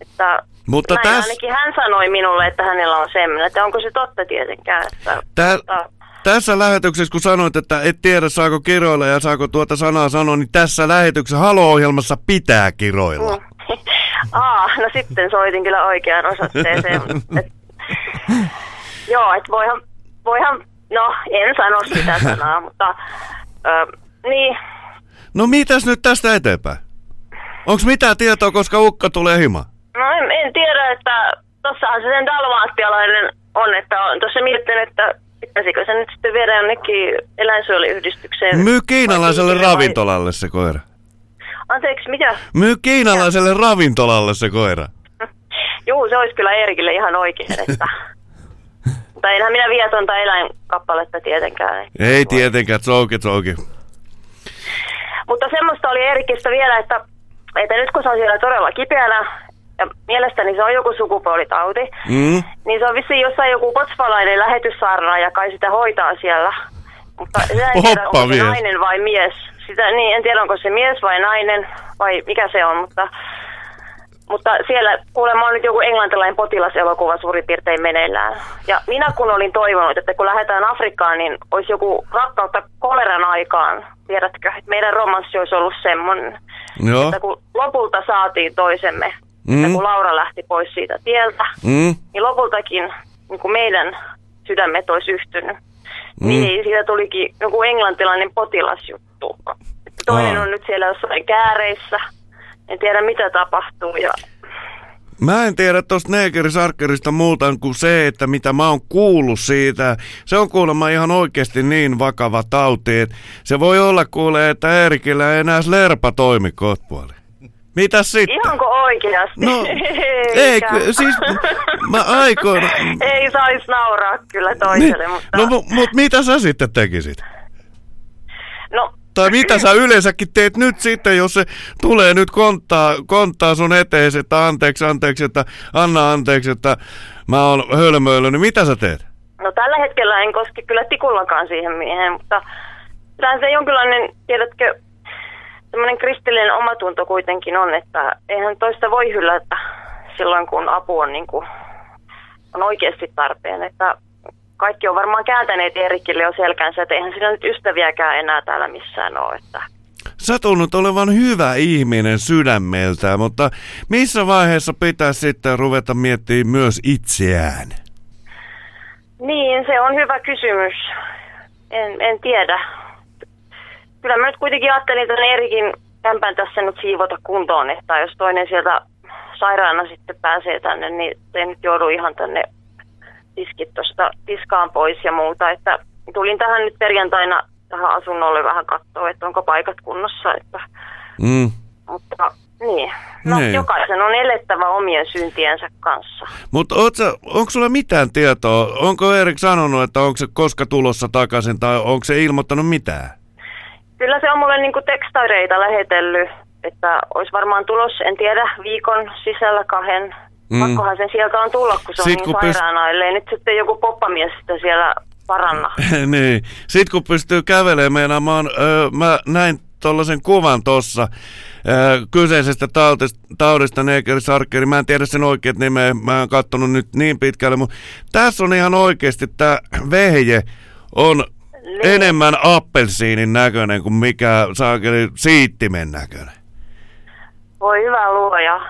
Että Mutta näin täs- ainakin hän sanoi minulle, että hänellä on semmoinen, että onko se totta tietenkään. Että, Tä, mutta- tässä lähetyksessä, kun sanoit, että et tiedä saako kiroilla ja saako tuota sanaa sanoa, niin tässä lähetyksessä Halo-ohjelmassa pitää kiroilla. Mm. Aa, no sitten soitin kyllä oikeaan osoitteeseen. Et, joo, että voihan, voihan, no en sano sitä sanaa, mutta ö, niin, No mitäs nyt tästä eteenpäin? Onks mitään tietoa, koska ukka tulee hima? no en, en tiedä, että tossahan se sen dalmaattialainen on, että on tuossa miettinyt, että pitäisikö se nyt sitten viedä jonnekin eläinsuojeluyhdistykseen. Myy kiinalaiselle Vai- ravintolalle se koira. Anteeksi, mitä? Myy kiinalaiselle ravintolalle se koira. Juu, se olisi kyllä Eerikille ihan oikein, että... Mutta enhän minä vie tuonta eläinkappaletta tietenkään. Ei tietenkään, tsouki, tsouki. Mutta semmoista oli Eerikistä vielä, että, että nyt kun se on siellä todella kipeänä, ja mielestäni se on joku sukupuolitauti, Mm? niin se on vissiin jossain joku kotsvalainen lähetyssaarna ja kai sitä hoitaa siellä. Mutta en tiedä, Hoppa onko se nainen vai mies. Sitä, niin, en tiedä, onko se mies vai nainen vai mikä se on, mutta, mutta siellä kuulemma on nyt joku englantilainen potilaselokuva suurin piirtein meneillään. Ja minä kun olin toivonut, että kun lähdetään Afrikkaan, niin olisi joku rakkautta koleran aikaan. Tiedätkö, että meidän romanssi olisi ollut semmoinen. Joo. Että kun lopulta saatiin toisemme, mm. Mm. kun Laura lähti pois siitä tieltä, Mm? niin lopultakin niin kuin meidän sydämet olisi yhtynyt. Mm. Niin siitä tulikin joku englantilainen potilasjuttu. Että Toinen Aa. on nyt siellä jossain kääreissä. En tiedä mitä tapahtuu. Ja... Mä en tiedä tosta neekerisarkkerista muuta kuin se, että mitä mä oon kuullut siitä. Se on kuulemma ihan oikeasti niin vakava tauti, että se voi olla kuule, että Eerikillä ei enää lerpa toimi kotpuoli. Mitäs sitten? Ihanko oikeasti? No, ei, siis mä aikoina... ei saisi nauraa kyllä toiselle, mutta... No, mu- mut mitä sä sitten tekisit? no Tai mitä sä yleensäkin teet nyt sitten, jos se tulee nyt konttaa, konttaa sun eteen, että anteeksi, anteeksi, että anna anteeksi, että mä oon hölmöillyt, niin mitä sä teet? No tällä hetkellä en koske kyllä tikullakaan siihen mieheen, mutta kyllähän se jonkinlainen, tiedätkö, semmoinen kristillinen omatunto kuitenkin on, että eihän toista voi hylätä silloin, kun apu on, niin kuin, on oikeasti tarpeen. Että kaikki on varmaan kääntäneet Erikille jo selkänsä, että eihän sillä nyt ystäviäkään enää täällä missään ole. Että. Sä tunnut olevan hyvä ihminen sydämeltä, mutta missä vaiheessa pitäisi sitten ruveta miettimään myös itseään? Niin, se on hyvä kysymys. En, en tiedä. Kyllä mä nyt kuitenkin ajattelin tämän Erikin kämpän tässä nyt siivota kuntoon, että jos toinen sieltä sairaana sitten pääsee tänne, niin ei nyt joudu ihan tänne tiskit tuosta tiskaan pois ja muuta. Että tulin tähän nyt perjantaina tähän asunnolle vähän katsoa, että onko paikat kunnossa. Että, Mm. mutta niin, no Niin. jokaisen on elettävä omien syntiensä kanssa. Mutta onko sulla mitään tietoa? Onko Erik sanonut, että onko se koska tulossa takaisin tai onko se ilmoittanut mitään? Kyllä se on mulle niin tekstaireita lähetellyt, että olisi varmaan tulossa, en tiedä, viikon sisällä kahden. Mm. Pakkohan sen sieltä on tulla, kun se on Sit niin kun pyst- sairaana, ellei nyt sitten joku poppamies sitä siellä paranna. niin. Sitten kun pystyy kävelemään, meinaan, mä, oon, öö, mä näin tuollaisen kuvan tuossa öö, kyseisestä taudista, taudista neekerisarkkeri. Mä en tiedä sen oikeat nimeä, mä en kattonut nyt niin pitkälle, mutta tässä on ihan oikeasti tämä vehje on enemmän appelsiinin näköinen kuin mikä saakeli siittimen näköinen. Voi hyvä luoja.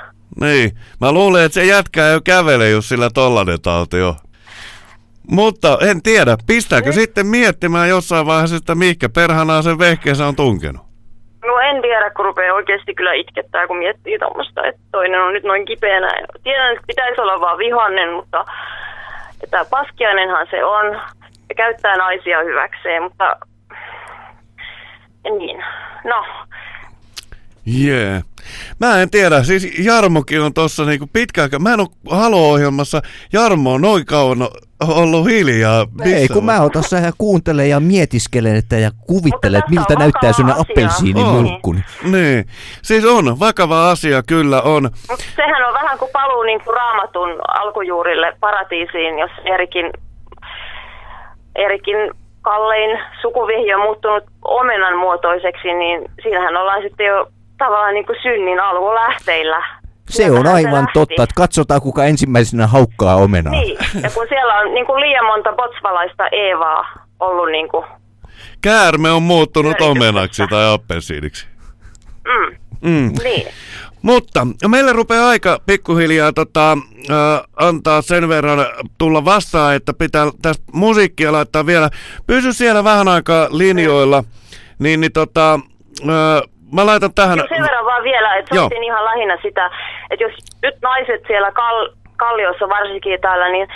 Niin, mä luulen, että se jätkää jo kävele, jos sillä tollanen tauti on. Mutta en tiedä, pistääkö sitten miettimään jossain vaiheessa, että mihinkä perhanaa sen vehkeensä on tunkenut? No en tiedä, kun rupeaa oikeasti kyllä itkettää, kun miettii tuommoista, että toinen on nyt noin kipeänä. Tiedän, että pitäisi olla vaan vihannen, mutta että paskiainenhan se on käyttää naisia hyväkseen, mutta niin, no, Jee. Yeah. Mä en tiedä, siis Jarmokin on tossa niinku pitkään, aikaa- mä en oo Halo-ohjelmassa Jarmo on noin kauan ollut hiljaa. Ei, Missä kun on? mä oon tossa ja kuuntelen ja mietiskelen että ja kuvittelen, että miltä näyttää asia. appelsiinimulkku. Niin, siis on, vakava asia kyllä on. mutta sehän on vähän kuin paluu niin kuin raamatun alkujuurille paratiisiin, jos Erikin, Erikin kallein sukuvihji on muuttunut omenan muotoiseksi, niin siinähän ollaan sitten jo tavallaan niin kuin synnin alkulähteillä. Se on aivan lähti. totta, että katsotaan kuka ensimmäisenä haukkaa omenaa. Niin, ja kun siellä on niin kuin liian monta botsvalaista Eevaa ollut niin kuin, Käärme on muuttunut omenaksi tai appelsiiniksi. mm, Mm. niin. Mutta meillä rupeaa aika pikkuhiljaa tota, äh, antaa sen verran tulla vastaan, että pitää tästä musiikkia laittaa vielä. Pysy siellä vähän aikaa linjoilla, niin, niin tota, äh, mä laitan tähän... Joo, sen verran vaan vielä, että Joo. ihan lähinnä sitä, että jos nyt naiset siellä kal- Kalliossa varsinkin täällä, niin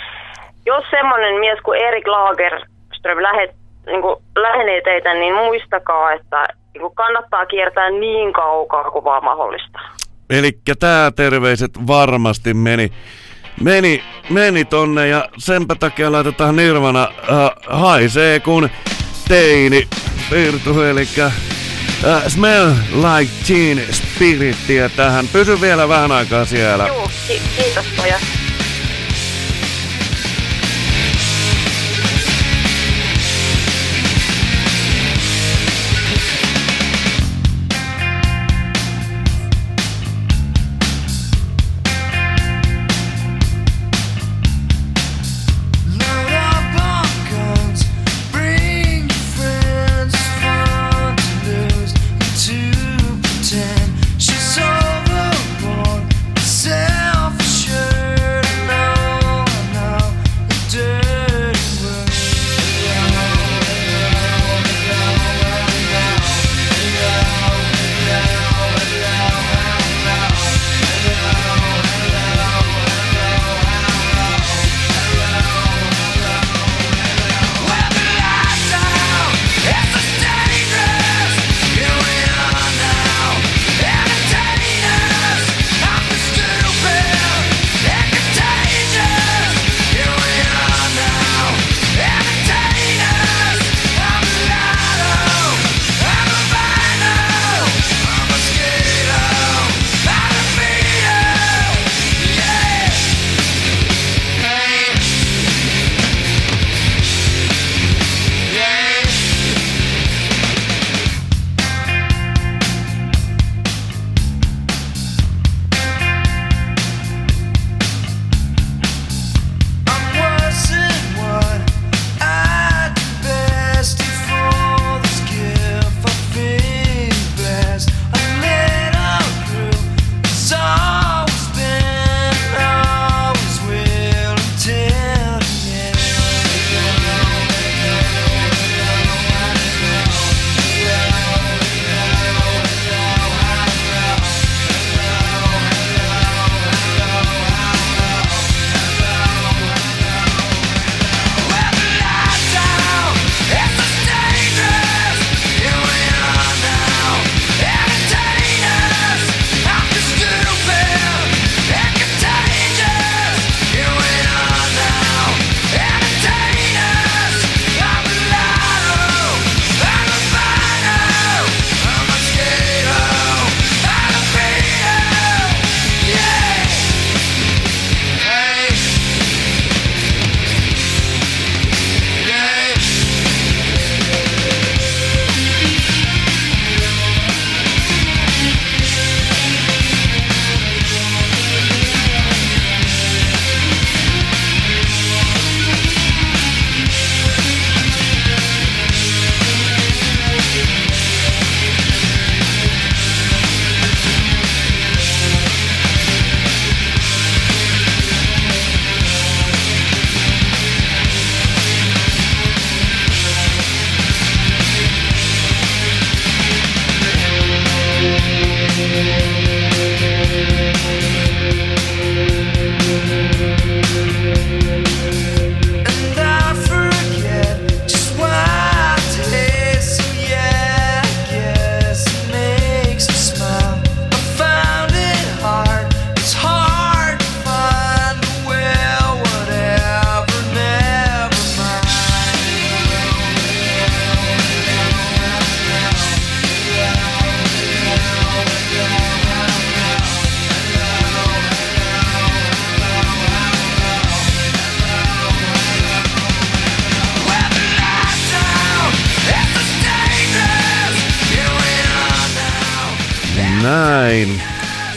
jos semmoinen mies kuin Erik Lagerström lähet, niin kuin lähenee teitä, niin muistakaa, että niin kuin kannattaa kiertää niin kaukaa kuin vaan mahdollista. Eli tää terveiset varmasti meni, meni, meni tonne ja senpä takia laitetaan Nirvana äh, haisee kun teini Virtu, eli äh, Smell Like Teen Spirittiä tähän. Pysy vielä vähän aikaa siellä. Juu, ki- kiitos pojat.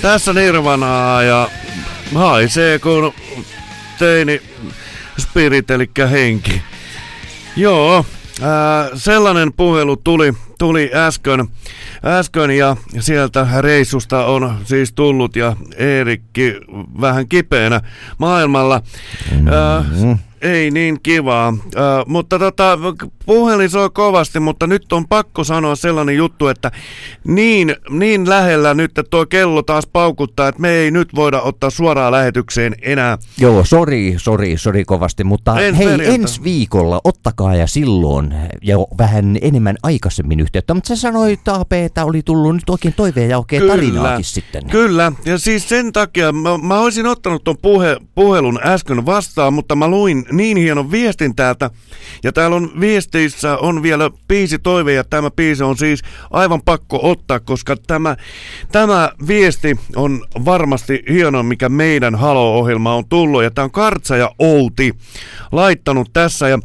Tässä Nirvanaa ja haisee kun teini spirit eli henki. Joo, ää, sellainen puhelu tuli, tuli äsken, äsken ja sieltä reissusta on siis tullut ja Eerikki vähän kipeänä maailmalla. Ää, ei niin kivaa, äh, mutta tota, puhelin soi kovasti, mutta nyt on pakko sanoa sellainen juttu, että niin, niin lähellä nyt, että tuo kello taas paukuttaa, että me ei nyt voida ottaa suoraan lähetykseen enää. Joo, sori, sori, sori kovasti, mutta Ensi hei, perjantai. ensi viikolla ottakaa ja silloin jo vähän enemmän aikaisemmin yhteyttä. Mutta sä sanoit, AP, että oli tullut nyt oikein toiveen ja oikein tarinaakin sitten. Kyllä, ja siis sen takia mä, mä olisin ottanut tuon puhe, puhelun äsken vastaan, mutta mä luin niin hienon viestin täältä, ja täällä on viesteissä on vielä biisi toive, ja tämä biisi on siis aivan pakko ottaa, koska tämä, tämä viesti on varmasti hieno, mikä meidän Halo-ohjelma on tullut, ja tämä on Kartsa ja Outi laittanut tässä, ja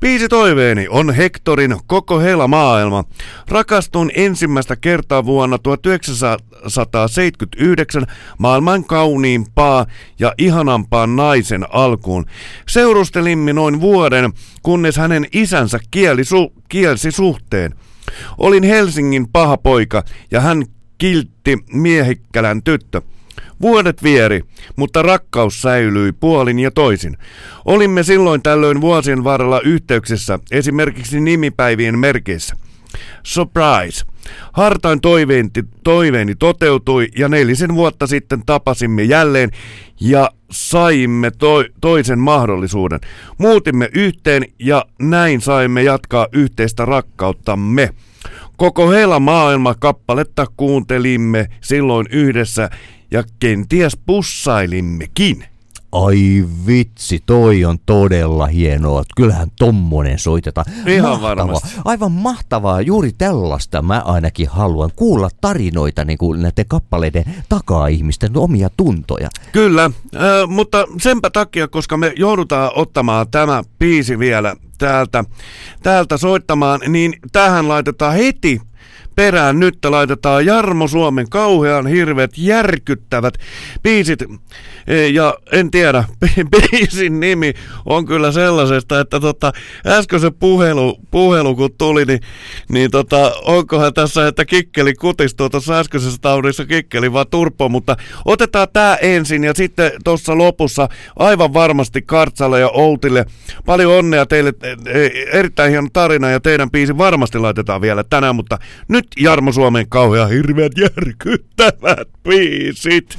biisi toiveeni on Hektorin Koko heila maailma. Rakastun ensimmäistä kertaa vuonna 1979 maailman kauniimpaa ja ihanampaa naisen alkuun. Seurustelimme noin vuoden, kunnes hänen isänsä kieli su- kielsi suhteen. Olin Helsingin paha poika ja hän kiltti miehikkälän tyttö. Vuodet vieri, mutta rakkaus säilyi puolin ja toisin. Olimme silloin tällöin vuosien varrella yhteyksissä, esimerkiksi nimipäivien merkeissä. Surprise! Hartain toiveeni, toiveeni toteutui ja nelisen vuotta sitten tapasimme jälleen ja saimme to- toisen mahdollisuuden. Muutimme yhteen ja näin saimme jatkaa yhteistä rakkauttamme. Koko heillä maailma kappaletta kuuntelimme silloin yhdessä ja kenties pussailimmekin. Ai vitsi, toi on todella hienoa. Kyllähän tommonen soitetaan. Ihan mahtavaa. varmasti. Aivan mahtavaa. Juuri tällaista mä ainakin haluan kuulla tarinoita niin kuin näiden kappaleiden takaa ihmisten omia tuntoja. Kyllä, äh, mutta senpä takia, koska me joudutaan ottamaan tämä biisi vielä täältä, täältä soittamaan, niin tähän laitetaan heti perään. Nyt laitetaan Jarmo Suomen kauhean hirveät järkyttävät biisit. E, Ja en tiedä, biisin nimi on kyllä sellaisesta, että tota, äsken se puhelu, puhelu kun tuli, niin, niin tota, onkohan tässä, että kikkeli kutistuu tuossa äskeisessä taudissa. Kikkeli vaan turpo, mutta otetaan tämä ensin ja sitten tuossa lopussa aivan varmasti Kartsalle ja Outille. Paljon onnea teille, e, e, erittäin hieno tarina ja teidän biisi varmasti laitetaan vielä tänään, mutta nyt Jarmo Suomen kauhean hirveät järkyttävät biisit.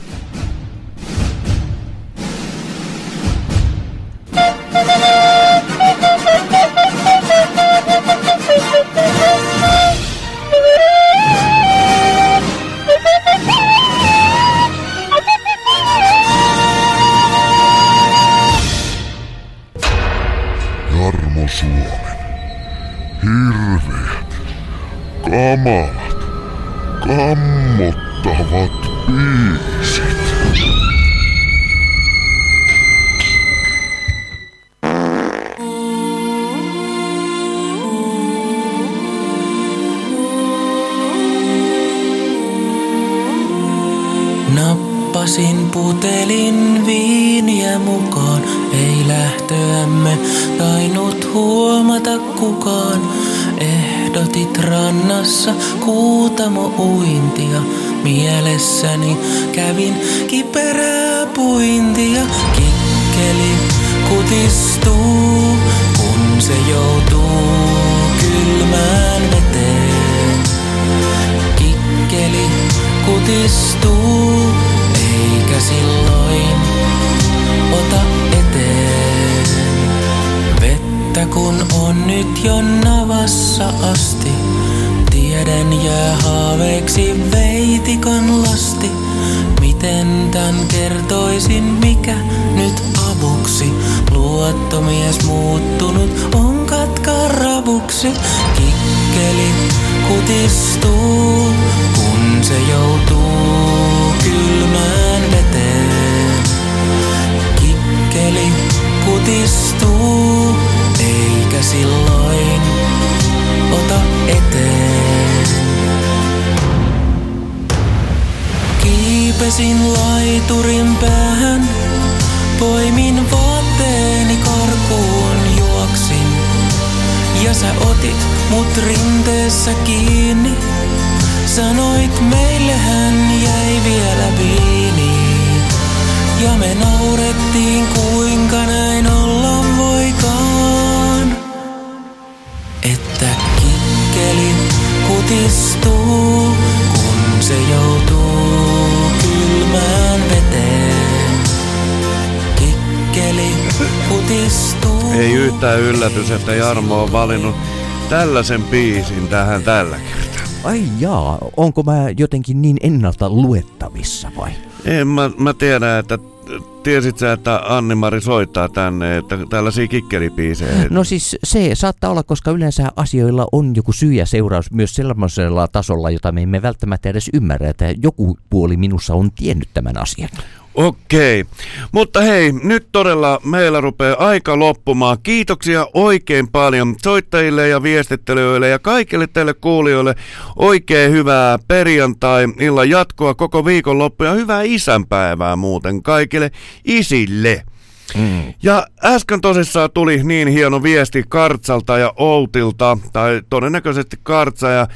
Jarmo Suomen. Hirveät, kamalat, kammottavat biisit. Nappasin putelin viiniä mukaan, ei lähtöämme tainnut huomata kukaan. Ehdotit rannassa kuutamo uintia, mielessäni kävin kiperää puintia. Kikkeli kutistuu, kun se joutuu kylmään veteen. Kikkeli kutistuu, eikä silloin ota eteen. Vettä kun on nyt jo navassa asti, tiedän jää haaveeksi veitikon lasti. Miten tän kertoisin, mikä nyt avuksi? Luottomies muuttunut on katkaravuksi. Kikkeli kutistuu, kun se joutuu kylmään veteen. Kikkeli kutistuu, eikä silloin ota eteen. Hyppäsin laiturin päähän, poimin vaatteeni karkuun juoksin. Ja sä otit mut rinteessä kiinni, sanoit meillehän jäi vielä viini. Ja me naurettiin kuinka näin olla kutistuu, kun se joutuu kylmään veteen. Kikkeli kutistuu. Ei yhtään yllätys, että Jarmo on valinnut tällaisen biisin tähän tällä kertaa. Ai jaa, onko mä jotenkin niin ennalta luettavissa vai? En mä, mä tiedä, että tiesit sä, että Anni-Mari soittaa tänne, että tällaisia kikkelibiisejä. No siis se saattaa olla, koska yleensä asioilla on joku syy ja seuraus myös sellaisella tasolla, jota me emme välttämättä edes ymmärrä, että joku puoli minussa on tiennyt tämän asian. Okei, mutta hei, nyt todella meillä rupeaa aika loppumaan. Kiitoksia oikein paljon soittajille ja viestittelijöille ja kaikille teille kuulijoille. Oikein hyvää perjantai-illan jatkoa koko viikonloppu ja hyvää isänpäivää muuten kaikille isille. Mm. Ja äsken tosissaan tuli niin hieno viesti Kartsalta ja Outilta, tai todennäköisesti Kartsa ja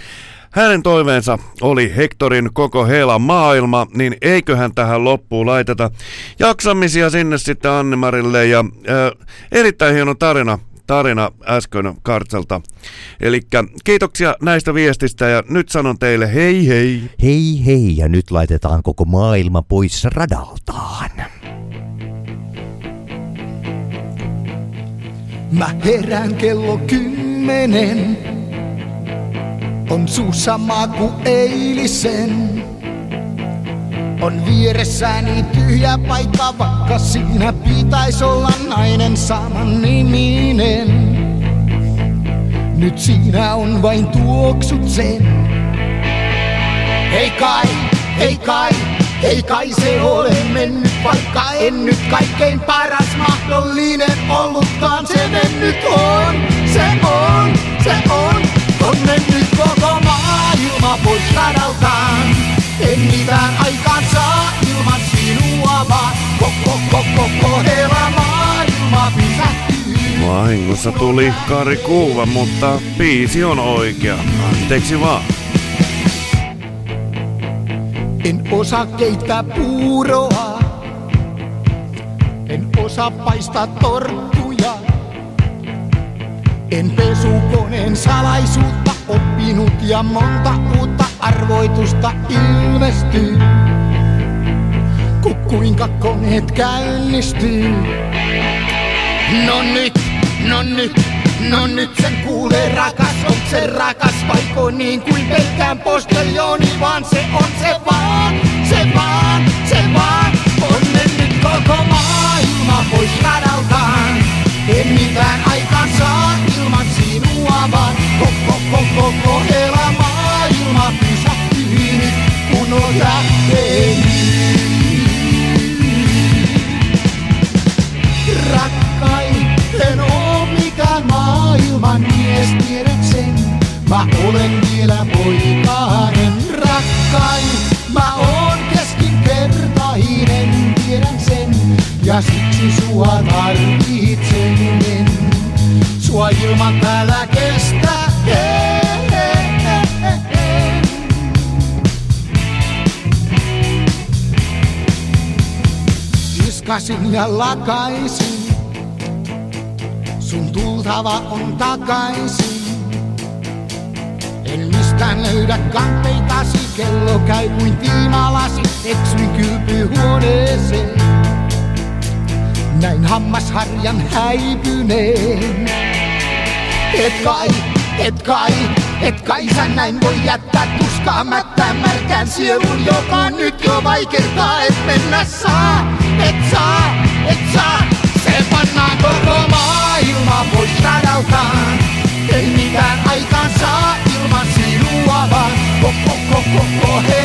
hänen toiveensa oli Hektorin koko heila maailma, niin eiköhän tähän loppuun laiteta jaksamisia sinne sitten Annemarille ja äh, erittäin hieno tarina tarina äsken Kartsalta. Eli kiitoksia näistä viestistä ja nyt sanon teille hei hei. Hei hei ja nyt laitetaan koko maailma pois radaltaan. Mä herään kello kymmenen. On suussa maku eilisen. On vieressäni tyhjä paikka, vaikka siinä pitäisi olla nainen saman niminen. Nyt siinä on vain tuoksut sen. Hei kai, hei kai, ei kai se ole mennyt, vaikka en nyt kaikkein paras mahdollinen ollutkaan. Se mennyt on, se on, se on, on mennyt koko maailma pois radaltaan. En mitään koko, koko, koko pysähtyy. Vahingossa tuli Kari Kuuva, mutta biisi on oikea. Anteeksi vaan. En osaa keittää puuroa. En osaa paistaa torttuja. En pesukoneen salaisuutta oppinut ja monta uutta arvoitusta ilmestyy. Ku kuinka koneet käynnistyy. No nyt, no nyt, no nyt sen kuulee rakas, on se rakas vaiko niin kuin pelkään posteljoni, vaan se on se vaan, Ja lakaisin. Sun tultava on takaisin. En mistään löydä kanteitasi, kello käy kuin tiimalasi, eksyin kylpyhuoneeseen. Näin hammasharjan häipyneen. Et kai, et kai, et kai sä näin voi jättää tuskaa mättää märkään sielun, joka nyt jo vaikertaa, et mennä saa, et saa, metsään. Se pannaan koko maailma pois radaltaan. Ei mitään aikaan saa ilman sinua vaan. Koko, koko, koko, hei.